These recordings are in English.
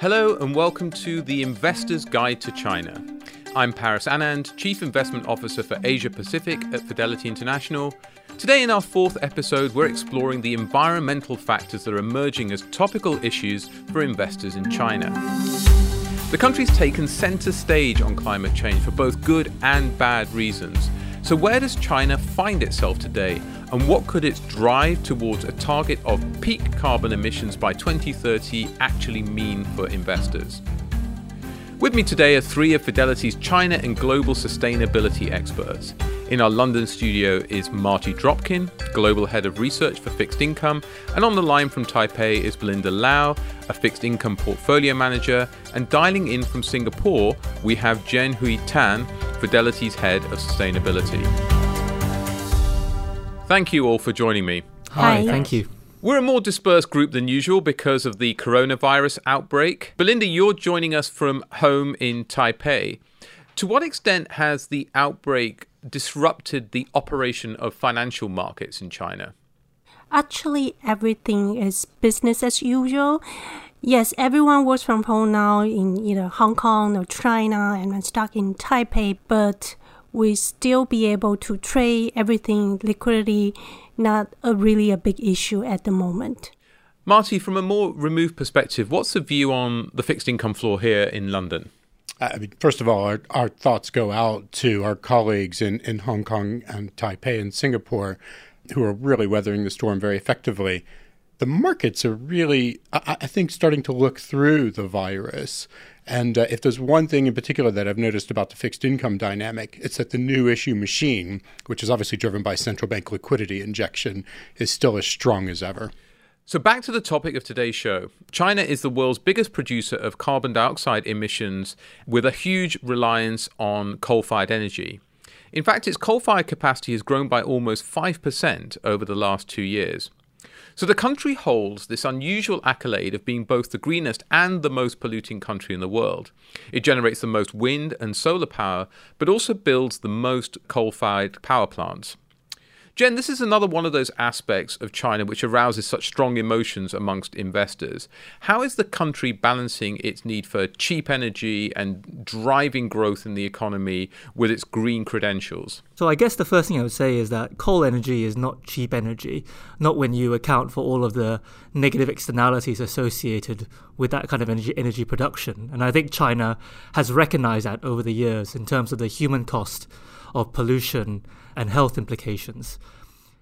Hello and welcome to the Investor's Guide to China. I'm Paras Anand, Chief Investment Officer for Asia Pacific at Fidelity International. Today, in our fourth episode, we're exploring the environmental factors that are emerging as topical issues for investors in China. The country's taken centre stage on climate change for both good and bad reasons. So, where does China find itself today, and what could its drive towards a target of peak carbon emissions by 2030 actually mean for investors? With me today are three of Fidelity's China and global sustainability experts. In our London studio is Marty Dropkin, Global Head of Research for Fixed Income, and on the line from Taipei is Belinda Liao, a fixed income portfolio manager, and dialing in from Singapore, we have Jen Hui Tan, Fidelity's Head of Sustainability. Thank you all for joining me. Hi, Hi. thank you. We're a more dispersed group than usual because of the coronavirus outbreak. Belinda, you're joining us from home in Taipei. To what extent has the outbreak disrupted the operation of financial markets in China? Actually, everything is business as usual. Yes, everyone works from home now in either Hong Kong or China and I'm stuck in Taipei, but we still be able to trade everything liquidity not a really a big issue at the moment. Marty, from a more removed perspective, what's the view on the fixed income floor here in London? I mean, first of all, our, our thoughts go out to our colleagues in, in Hong Kong and Taipei and Singapore who are really weathering the storm very effectively. The markets are really, I, I think, starting to look through the virus. And uh, if there's one thing in particular that I've noticed about the fixed income dynamic, it's that the new issue machine, which is obviously driven by central bank liquidity injection, is still as strong as ever. So, back to the topic of today's show. China is the world's biggest producer of carbon dioxide emissions with a huge reliance on coal fired energy. In fact, its coal fired capacity has grown by almost 5% over the last two years. So, the country holds this unusual accolade of being both the greenest and the most polluting country in the world. It generates the most wind and solar power, but also builds the most coal fired power plants. Jen, this is another one of those aspects of China which arouses such strong emotions amongst investors. How is the country balancing its need for cheap energy and driving growth in the economy with its green credentials? So, I guess the first thing I would say is that coal energy is not cheap energy, not when you account for all of the negative externalities associated with that kind of energy, energy production. And I think China has recognized that over the years in terms of the human cost of pollution and health implications.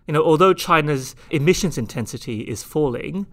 You know, although China's emissions intensity is falling,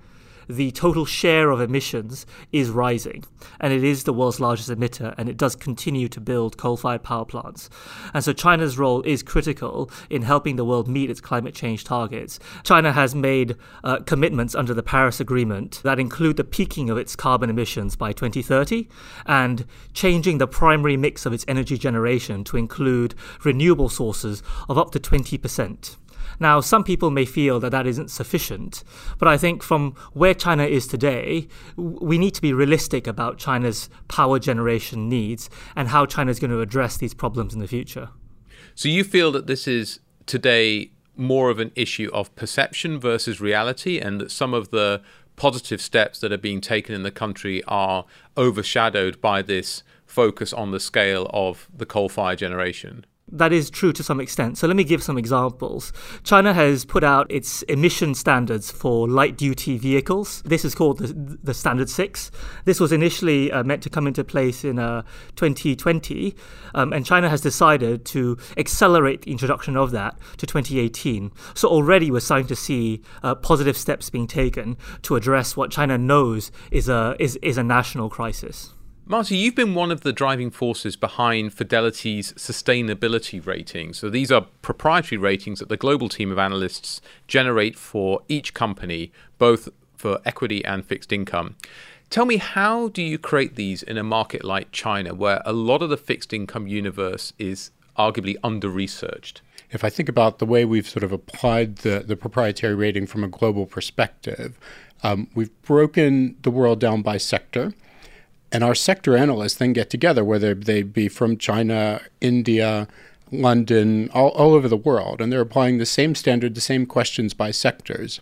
the total share of emissions is rising, and it is the world's largest emitter, and it does continue to build coal fired power plants. And so China's role is critical in helping the world meet its climate change targets. China has made uh, commitments under the Paris Agreement that include the peaking of its carbon emissions by 2030 and changing the primary mix of its energy generation to include renewable sources of up to 20%. Now, some people may feel that that isn't sufficient, but I think from where China is today, we need to be realistic about China's power generation needs and how China is going to address these problems in the future. So, you feel that this is today more of an issue of perception versus reality, and that some of the positive steps that are being taken in the country are overshadowed by this focus on the scale of the coal fire generation? That is true to some extent. So let me give some examples. China has put out its emission standards for light duty vehicles. This is called the, the Standard 6. This was initially uh, meant to come into place in uh, 2020, um, and China has decided to accelerate the introduction of that to 2018. So already we're starting to see uh, positive steps being taken to address what China knows is a, is, is a national crisis. Marty, you've been one of the driving forces behind Fidelity's sustainability ratings. So these are proprietary ratings that the global team of analysts generate for each company, both for equity and fixed income. Tell me, how do you create these in a market like China, where a lot of the fixed income universe is arguably under researched? If I think about the way we've sort of applied the, the proprietary rating from a global perspective, um, we've broken the world down by sector. And our sector analysts then get together, whether they be from China, India, London, all, all over the world, and they're applying the same standard, the same questions by sectors.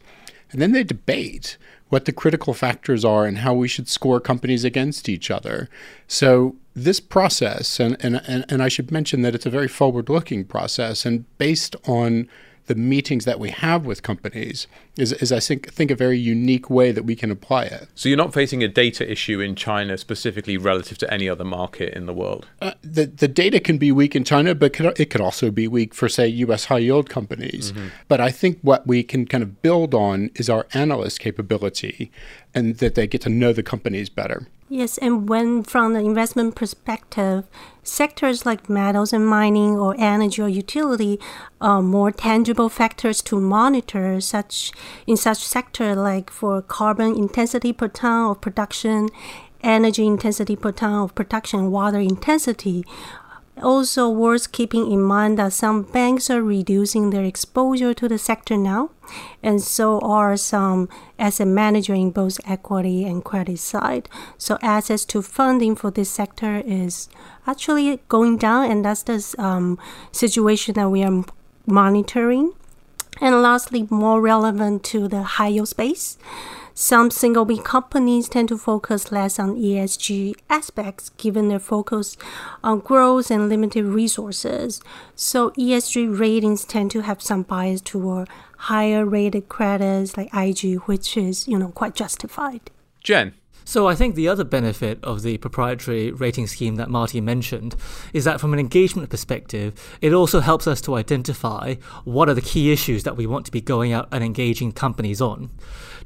And then they debate what the critical factors are, and how we should score companies against each other. So this process, and, and, and, and I should mention that it's a very forward looking process and based on the meetings that we have with companies is, is I think, think a very unique way that we can apply it. So you're not facing a data issue in China specifically relative to any other market in the world? Uh, the, the data can be weak in China, but it could also be weak for, say, U.S. high yield companies. Mm-hmm. But I think what we can kind of build on is our analyst capability and that they get to know the companies better. Yes, and when from the investment perspective, sectors like metals and mining or energy or utility are more tangible factors to monitor such in such sector like for carbon intensity per ton of production, energy intensity per ton of production, water intensity also worth keeping in mind that some banks are reducing their exposure to the sector now, and so are some asset managers in both equity and credit side. So access to funding for this sector is actually going down, and that's the um, situation that we are monitoring. And lastly, more relevant to the high yield space. Some single B companies tend to focus less on ESG aspects given their focus on growth and limited resources. So ESG ratings tend to have some bias toward higher rated credits like IG, which is, you know, quite justified. Jen, so I think the other benefit of the proprietary rating scheme that Marty mentioned is that from an engagement perspective, it also helps us to identify what are the key issues that we want to be going out and engaging companies on.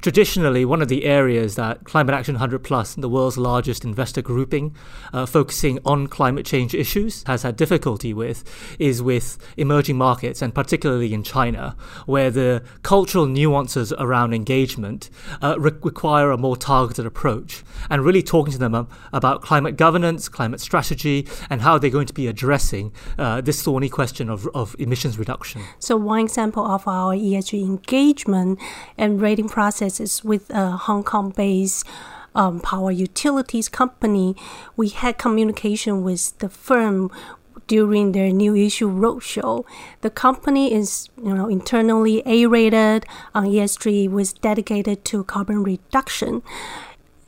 Traditionally, one of the areas that Climate Action 100 Plus, the world's largest investor grouping, uh, focusing on climate change issues, has had difficulty with is with emerging markets, and particularly in China, where the cultural nuances around engagement uh, re- require a more targeted approach, and really talking to them about climate governance, climate strategy, and how they're going to be addressing uh, this thorny question of, of emissions reduction. So, one example of our ESG engagement and rating process with a Hong Kong based um, power utilities company, we had communication with the firm during their new issue roadshow. The company is, you know, internally A-rated on ESG, with dedicated to carbon reduction.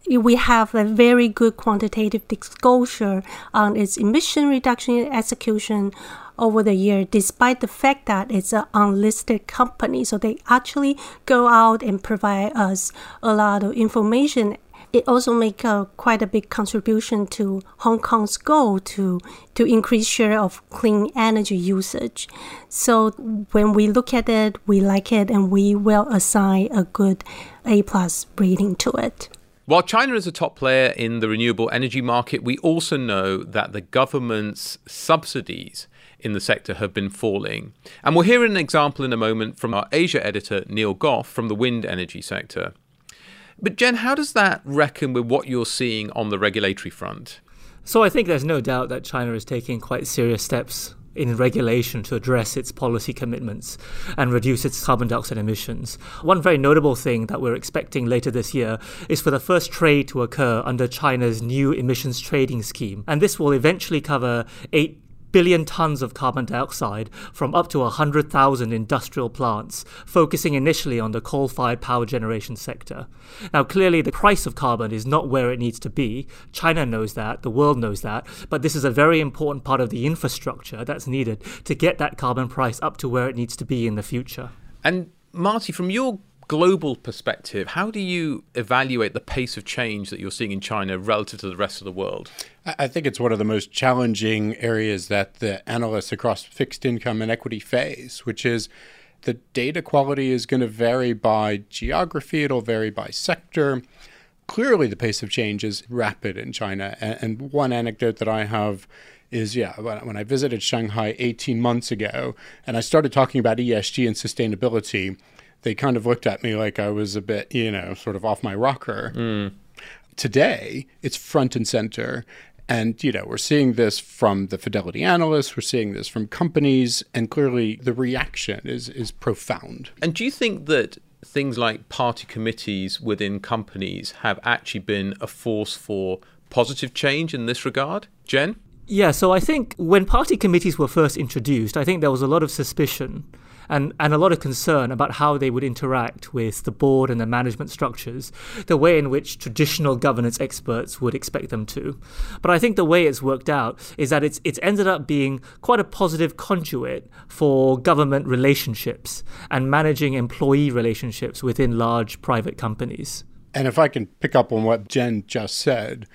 We have a very good quantitative disclosure on its emission reduction execution over the year, despite the fact that it's an unlisted company. So they actually go out and provide us a lot of information. It also make a, quite a big contribution to Hong Kong's goal to to increase share of clean energy usage. So when we look at it, we like it, and we will assign a good A plus rating to it. While China is a top player in the renewable energy market, we also know that the government's subsidies in the sector have been falling. And we'll hear an example in a moment from our Asia editor, Neil Goff, from the wind energy sector. But, Jen, how does that reckon with what you're seeing on the regulatory front? So, I think there's no doubt that China is taking quite serious steps in regulation to address its policy commitments and reduce its carbon dioxide emissions. One very notable thing that we're expecting later this year is for the first trade to occur under China's new emissions trading scheme. And this will eventually cover 8 billion tons of carbon dioxide from up to 100,000 industrial plants, focusing initially on the coal fired power generation sector. Now, clearly, the price of carbon is not where it needs to be. China knows that, the world knows that, but this is a very important part of the infrastructure that's needed to get that carbon price up to where it needs to be in the future. And Marty, from your global perspective, how do you evaluate the pace of change that you're seeing in China relative to the rest of the world? I think it's one of the most challenging areas that the analysts across fixed income and equity face, which is the data quality is going to vary by geography, it'll vary by sector. Clearly, the pace of change is rapid in China. And one anecdote that I have is yeah, when I visited Shanghai 18 months ago and I started talking about ESG and sustainability, they kind of looked at me like I was a bit, you know, sort of off my rocker. Mm. Today, it's front and center. And, you know, we're seeing this from the fidelity analysts, we're seeing this from companies, and clearly the reaction is, is profound. And do you think that things like party committees within companies have actually been a force for positive change in this regard? Jen? Yeah, so I think when party committees were first introduced, I think there was a lot of suspicion and, and a lot of concern about how they would interact with the board and the management structures, the way in which traditional governance experts would expect them to. But I think the way it's worked out is that it's, it's ended up being quite a positive conduit for government relationships and managing employee relationships within large private companies. And if I can pick up on what Jen just said,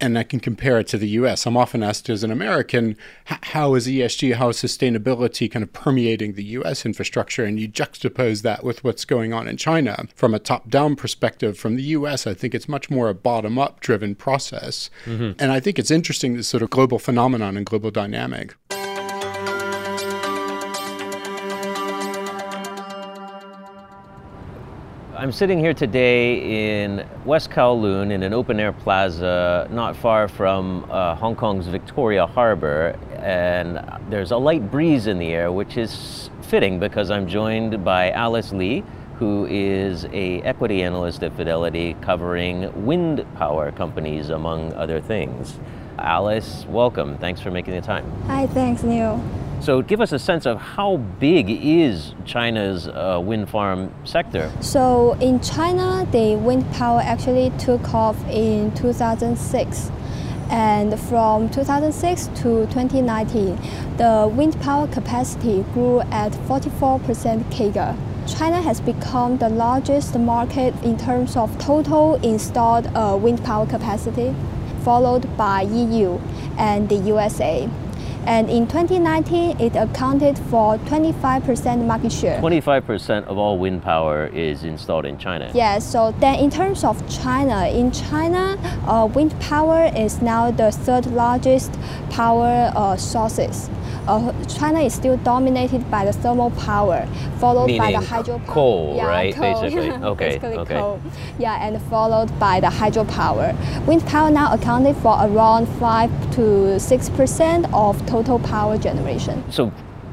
and I can compare it to the US. I'm often asked as an American, how is ESG, how is sustainability kind of permeating the US infrastructure? And you juxtapose that with what's going on in China. From a top down perspective, from the US, I think it's much more a bottom up driven process. Mm-hmm. And I think it's interesting, this sort of global phenomenon and global dynamic. I'm sitting here today in West Kowloon in an open air plaza not far from uh, Hong Kong's Victoria Harbour, and there's a light breeze in the air, which is fitting because I'm joined by Alice Li, who is a equity analyst at Fidelity covering wind power companies among other things. Alice, welcome. Thanks for making the time. Hi, thanks, Neil. So give us a sense of how big is China's uh, wind farm sector? So in China, the wind power actually took off in 2006. And from 2006 to 2019, the wind power capacity grew at 44% CAGR. China has become the largest market in terms of total installed uh, wind power capacity, followed by EU and the USA and in 2019 it accounted for 25% market share. 25% of all wind power is installed in China. Yeah, so then in terms of China, in China, uh, wind power is now the third largest power uh, sources uh, China is still dominated by the thermal power, followed Meaning by the hydropower. Coal, yeah, right? Coal. Basically, okay, Basically okay. Coal. Yeah, and followed by the hydropower. Wind power now accounted for around five to six percent of total power generation. So.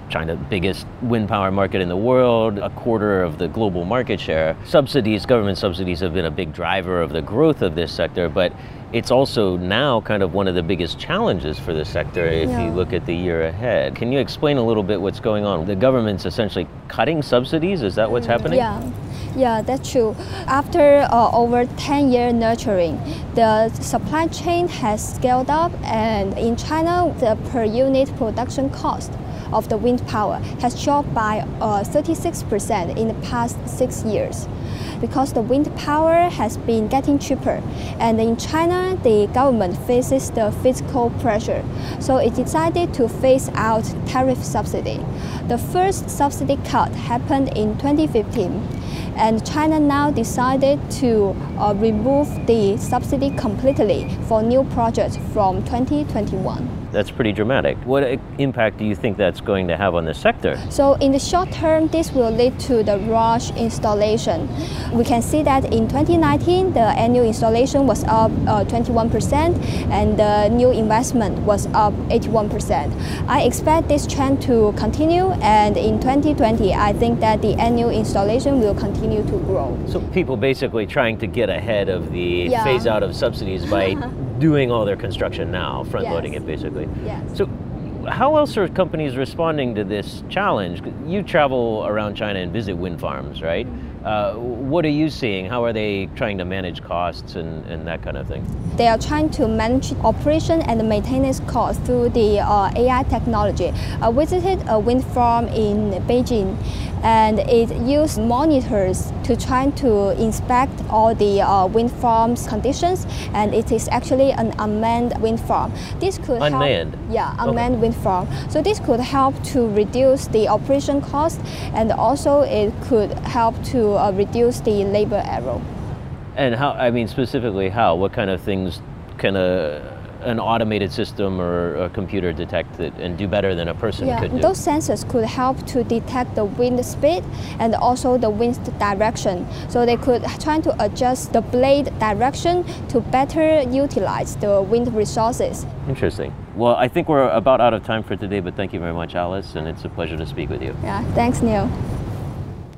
China, biggest wind power market in the world, a quarter of the global market share. Subsidies, government subsidies have been a big driver of the growth of this sector, but it's also now kind of one of the biggest challenges for the sector if yeah. you look at the year ahead. Can you explain a little bit what's going on? The government's essentially cutting subsidies. Is that what's mm, happening? Yeah. Yeah, that's true. After uh, over 10 year nurturing, the supply chain has scaled up, and in China, the per unit production cost of the wind power has dropped by uh, 36% in the past six years because the wind power has been getting cheaper. And in China, the government faces the fiscal pressure. So it decided to phase out tariff subsidy. The first subsidy cut happened in 2015. And China now decided to uh, remove the subsidy completely for new projects from 2021. That's pretty dramatic. What impact do you think that's going to have on the sector? So, in the short term, this will lead to the rush installation. We can see that in 2019, the annual installation was up uh, 21%, and the new investment was up 81%. I expect this trend to continue, and in 2020, I think that the annual installation will continue to grow. So, people basically trying to get ahead of the yeah. phase out of subsidies by doing all their construction now, front yes. loading it basically. Yes. So how else are companies responding to this challenge? You travel around China and visit wind farms, right? Uh, what are you seeing? How are they trying to manage costs and, and that kind of thing? They are trying to manage operation and maintenance costs through the uh, AI technology. I visited a wind farm in Beijing and it used monitors to try to inspect all the uh, wind farms conditions and it is actually an unmanned wind farm. This could unmanned? Help, yeah, unmanned okay. wind farm. So this could help to reduce the operation cost and also it could help to uh, reduce the labor error. And how, I mean specifically how, what kind of things can a an automated system or a computer detect it and do better than a person yeah, could do. Those sensors could help to detect the wind speed and also the wind direction. So they could try to adjust the blade direction to better utilize the wind resources. Interesting. Well, I think we're about out of time for today, but thank you very much, Alice, and it's a pleasure to speak with you. Yeah, thanks, Neil.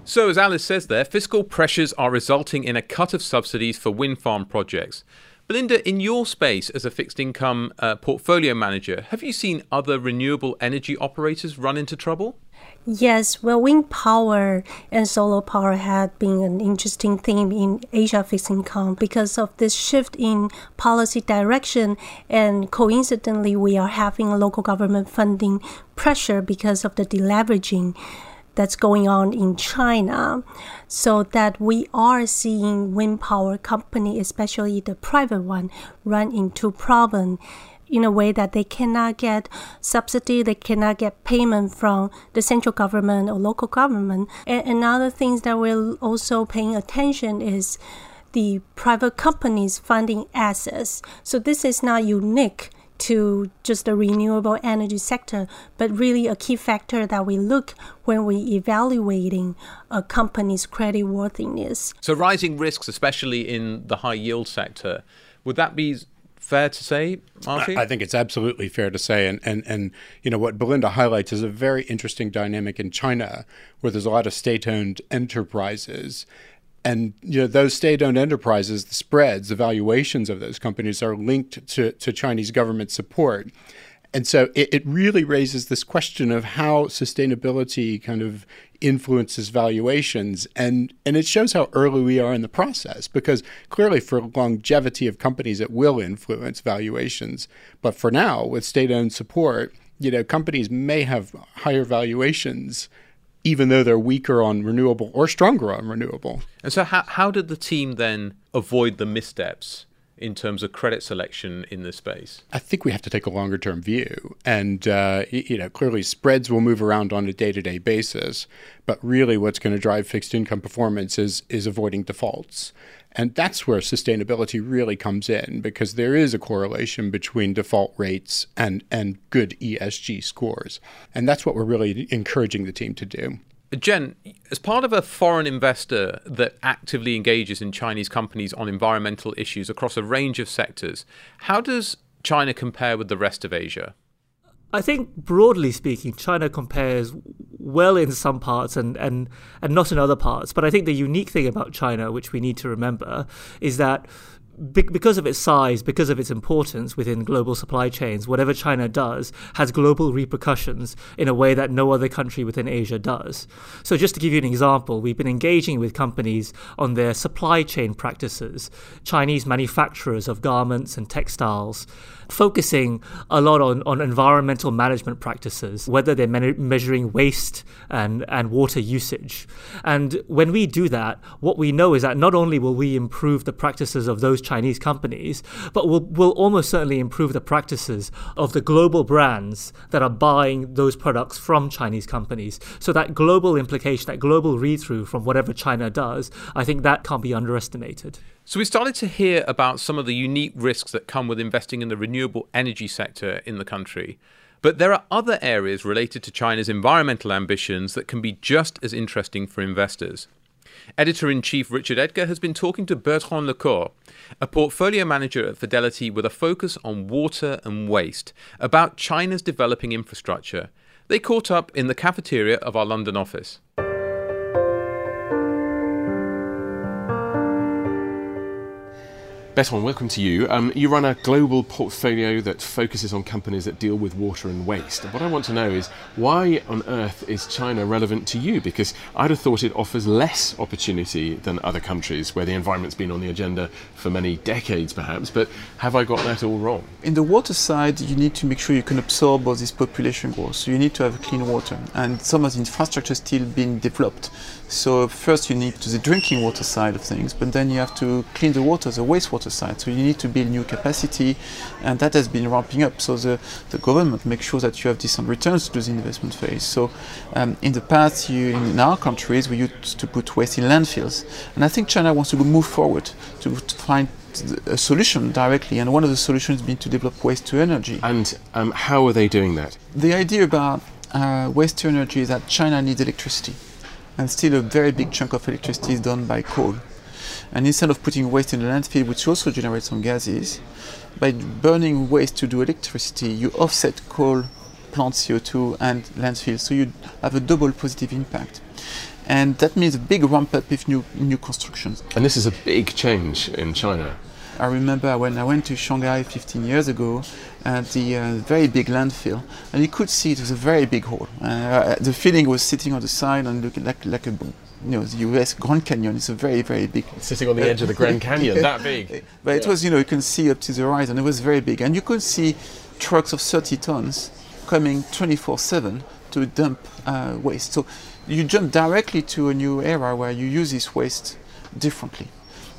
So, as Alice says there, fiscal pressures are resulting in a cut of subsidies for wind farm projects. Belinda, in your space as a fixed income uh, portfolio manager, have you seen other renewable energy operators run into trouble? Yes, well, wind power and solar power had been an interesting theme in Asia fixed income because of this shift in policy direction. And coincidentally, we are having local government funding pressure because of the deleveraging that's going on in China. So that we are seeing wind power company, especially the private one, run into problem in a way that they cannot get subsidy, they cannot get payment from the central government or local government. And another thing that we're also paying attention is the private companies funding assets. So this is not unique to just the renewable energy sector, but really a key factor that we look when we're evaluating a company's credit worthiness. So rising risks, especially in the high yield sector, would that be fair to say, Marty? I think it's absolutely fair to say. And, and, and, you know, what Belinda highlights is a very interesting dynamic in China where there's a lot of state owned enterprises. And you know those state-owned enterprises, the spreads, the valuations of those companies are linked to, to Chinese government support. And so it, it really raises this question of how sustainability kind of influences valuations and and it shows how early we are in the process because clearly for longevity of companies it will influence valuations but for now with state-owned support you know companies may have higher valuations even though they're weaker on renewable or stronger on renewable and so how, how did the team then avoid the missteps in terms of credit selection in this space? I think we have to take a longer term view. And, uh, you know, clearly spreads will move around on a day to day basis. But really, what's going to drive fixed income performance is, is avoiding defaults. And that's where sustainability really comes in because there is a correlation between default rates and, and good ESG scores. And that's what we're really encouraging the team to do. Jen, as part of a foreign investor that actively engages in Chinese companies on environmental issues across a range of sectors, how does China compare with the rest of Asia? I think broadly speaking, China compares well in some parts and, and, and not in other parts. But I think the unique thing about China, which we need to remember, is that because of its size, because of its importance within global supply chains, whatever China does has global repercussions in a way that no other country within Asia does. So, just to give you an example, we've been engaging with companies on their supply chain practices, Chinese manufacturers of garments and textiles focusing a lot on, on environmental management practices, whether they're measuring waste and, and water usage. And when we do that, what we know is that not only will we improve the practices of those Chinese companies, but we'll, we'll almost certainly improve the practices of the global brands that are buying those products from Chinese companies. So that global implication, that global read through from whatever China does, I think that can't be underestimated. So we started to hear about some of the unique risks that come with investing in the renewable energy sector in the country. But there are other areas related to China's environmental ambitions that can be just as interesting for investors. Editor in chief Richard Edgar has been talking to Bertrand Lecourt, a portfolio manager at Fidelity with a focus on water and waste, about China's developing infrastructure. They caught up in the cafeteria of our London office. Bertrand, welcome to you. Um, you run a global portfolio that focuses on companies that deal with water and waste. what I want to know is why on earth is China relevant to you? Because I'd have thought it offers less opportunity than other countries where the environment's been on the agenda for many decades, perhaps. But have I got that all wrong? In the water side, you need to make sure you can absorb all this population growth. So you need to have clean water, and some of the infrastructure still being developed. So first you need to the drinking water side of things, but then you have to clean the water, the wastewater side. So you need to build new capacity, and that has been ramping up. So the, the government makes sure that you have decent returns to the investment phase. So um, in the past, you, in our countries, we used to put waste in landfills, and I think China wants to move forward to, to find a solution directly, and one of the solutions has been to develop waste to energy. And um, how are they doing that? The idea about uh, waste to energy is that China needs electricity and still a very big chunk of electricity is done by coal. And instead of putting waste in the landfill, which also generates some gases, by burning waste to do electricity, you offset coal, plant CO2, and landfill. So you have a double positive impact. And that means a big ramp up of new, new constructions. And this is a big change in China. I remember when I went to Shanghai 15 years ago at the uh, very big landfill, and you could see it was a very big hole. Uh, the feeling was sitting on the side and looking like, like a you know, the US Grand Canyon is a very, very big. Sitting on the edge of the Grand Canyon, that big. But it was, you know, you can see up to the horizon. It was very big. And you could see trucks of 30 tons coming 24 7 to dump uh, waste. So you jump directly to a new era where you use this waste differently.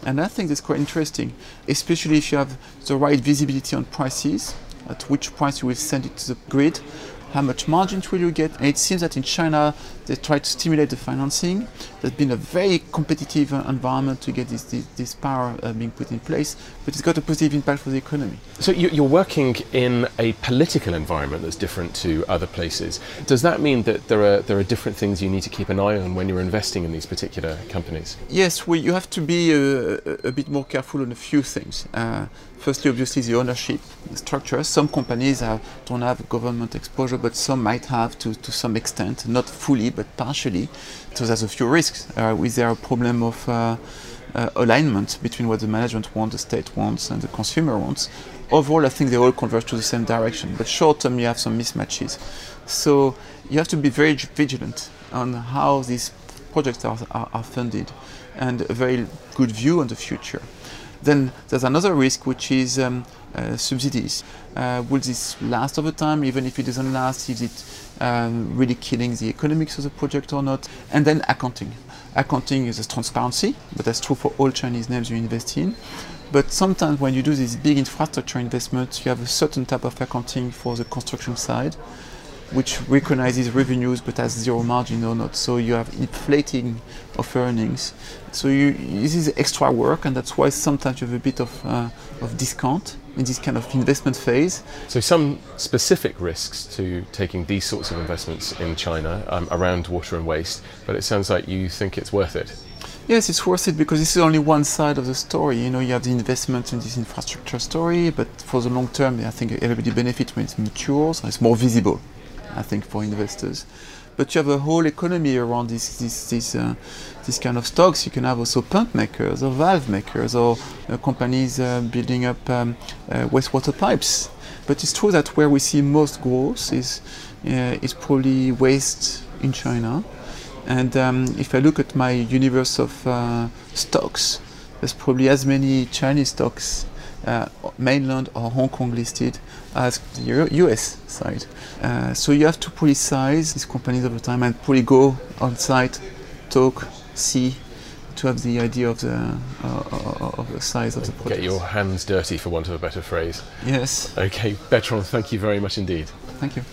And I think that's quite interesting, especially if you have the right visibility on prices, at which price you will send it to the grid, how much margins will you get? And it seems that in China they try to stimulate the financing. There's been a very competitive uh, environment to get this, this, this power uh, being put in place, but it's got a positive impact for the economy. So you're working in a political environment that's different to other places. Does that mean that there are there are different things you need to keep an eye on when you're investing in these particular companies? Yes, well, you have to be a, a, bit more careful on a few things. Uh, Firstly, obviously, the ownership structure. Some companies have, don't have government exposure, but some might have to, to some extent, not fully, but partially. So there's a few risks. Uh, is there a problem of uh, uh, alignment between what the management wants, the state wants, and the consumer wants? Overall, I think they all converge to the same direction, but short term, you have some mismatches. So you have to be very vigilant on how these projects are, are, are funded and a very good view on the future. Then there's another risk, which is um, uh, subsidies. Uh, will this last over time? Even if it doesn't last, is it um, really killing the economics of the project or not? And then accounting. Accounting is a transparency, but that's true for all Chinese names you invest in. But sometimes when you do these big infrastructure investments, you have a certain type of accounting for the construction side which recognizes revenues but has zero margin or not. So you have inflating of earnings. So you, this is extra work, and that's why sometimes you have a bit of, uh, of discount in this kind of investment phase. So some specific risks to taking these sorts of investments in China um, around water and waste, but it sounds like you think it's worth it. Yes, it's worth it because this is only one side of the story. You know, you have the investment in this infrastructure story, but for the long term, I think everybody benefits when it matures and it's more visible. I think, for investors. But you have a whole economy around this this this, uh, this kind of stocks. You can have also pump makers or valve makers or uh, companies uh, building up um, uh, wastewater pipes. But it's true that where we see most growth is uh, is probably waste in China. And um, if I look at my universe of stocks, there's probably as many Chinese stocks uh, mainland or Hong Kong listed as the US side. Uh, so you have to probably size these companies over time and probably go on site, talk, see, to have the idea of the uh, of the size of the project. Get your hands dirty, for want of a better phrase. Yes. Okay, Bertrand, thank you very much indeed. Thank you.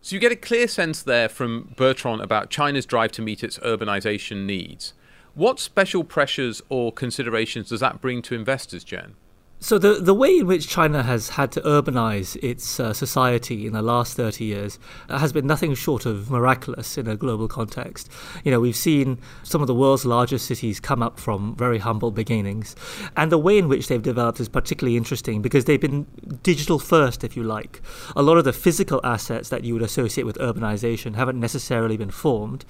So you get a clear sense there from Bertrand about China's drive to meet its urbanization needs. What special pressures or considerations does that bring to investors, Jen? So the the way in which China has had to urbanize its uh, society in the last 30 years uh, has been nothing short of miraculous in a global context. You know, we've seen some of the world's largest cities come up from very humble beginnings, and the way in which they've developed is particularly interesting because they've been digital first, if you like. A lot of the physical assets that you would associate with urbanization haven't necessarily been formed,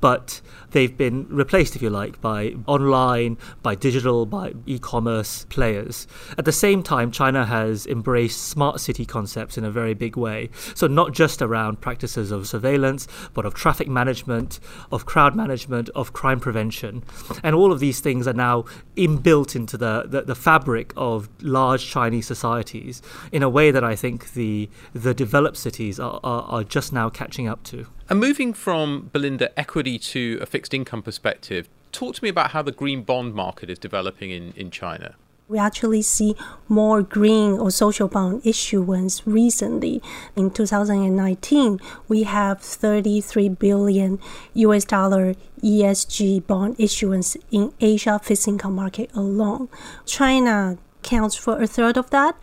but they've been replaced, if you like, by online, by digital, by e-commerce players. At the same time, China has embraced smart city concepts in a very big way. So, not just around practices of surveillance, but of traffic management, of crowd management, of crime prevention. And all of these things are now inbuilt into the, the, the fabric of large Chinese societies in a way that I think the, the developed cities are, are, are just now catching up to. And moving from Belinda equity to a fixed income perspective, talk to me about how the green bond market is developing in, in China we actually see more green or social bond issuance recently. In 2019, we have 33 billion US dollar ESG bond issuance in Asia fixed income market alone. China counts for a third of that.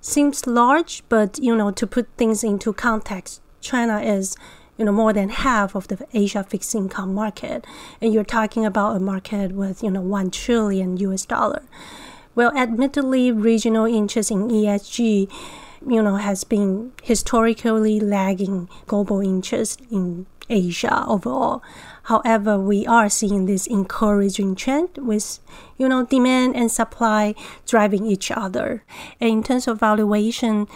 Seems large, but you know, to put things into context, China is you know more than half of the Asia fixed income market, and you're talking about a market with you know one trillion US dollar. Well, admittedly, regional interest in ESG, you know, has been historically lagging global interest in Asia overall. However, we are seeing this encouraging trend with, you know, demand and supply driving each other. And in terms of valuation,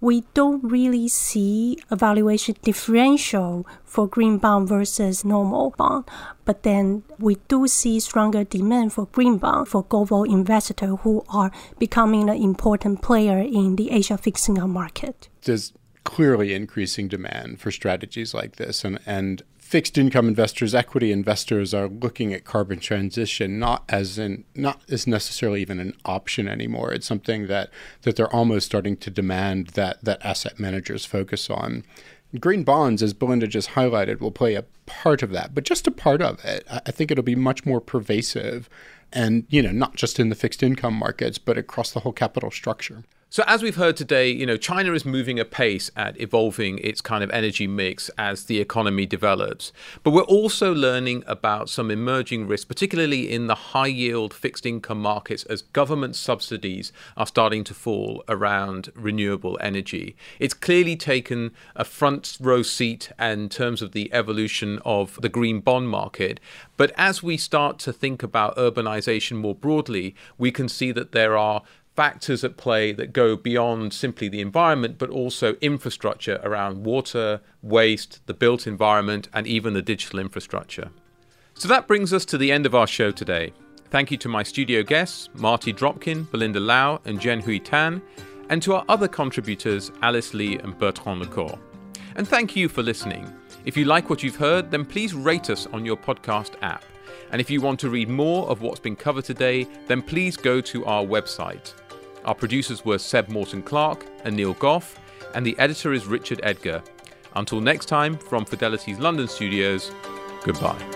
we don't really see a valuation differential for green bond versus normal bond. But then we do see stronger demand for green bond for global investors who are becoming an important player in the Asia income market. There's clearly increasing demand for strategies like this, and and fixed income investors, equity investors are looking at carbon transition not as in not as necessarily even an option anymore. It's something that that they're almost starting to demand that that asset managers focus on. Green bonds, as Belinda just highlighted, will play a part of that, but just a part of it. I think it'll be much more pervasive and, you know, not just in the fixed income markets, but across the whole capital structure. So, as we've heard today, you know, China is moving apace at evolving its kind of energy mix as the economy develops. But we're also learning about some emerging risks, particularly in the high yield fixed income markets, as government subsidies are starting to fall around renewable energy. It's clearly taken a front row seat in terms of the evolution of the green bond market. But as we start to think about urbanization more broadly, we can see that there are factors at play that go beyond simply the environment, but also infrastructure around water, waste, the built environment, and even the digital infrastructure. So that brings us to the end of our show today. Thank you to my studio guests, Marty Dropkin, Belinda Liao, and Jenn-Hui Tann, and to our other contributors, Alice Li and Bertrand Lecourt. And thank you for listening. If you like what you've heard, then please rate us on your podcast app. And if you want to read more of what's been covered today, then please go to our website. Our producers were Seb Morton Clark and Neil Goff, and the editor is Richard Edgar. Until next time, from Fidelity's London studios, goodbye.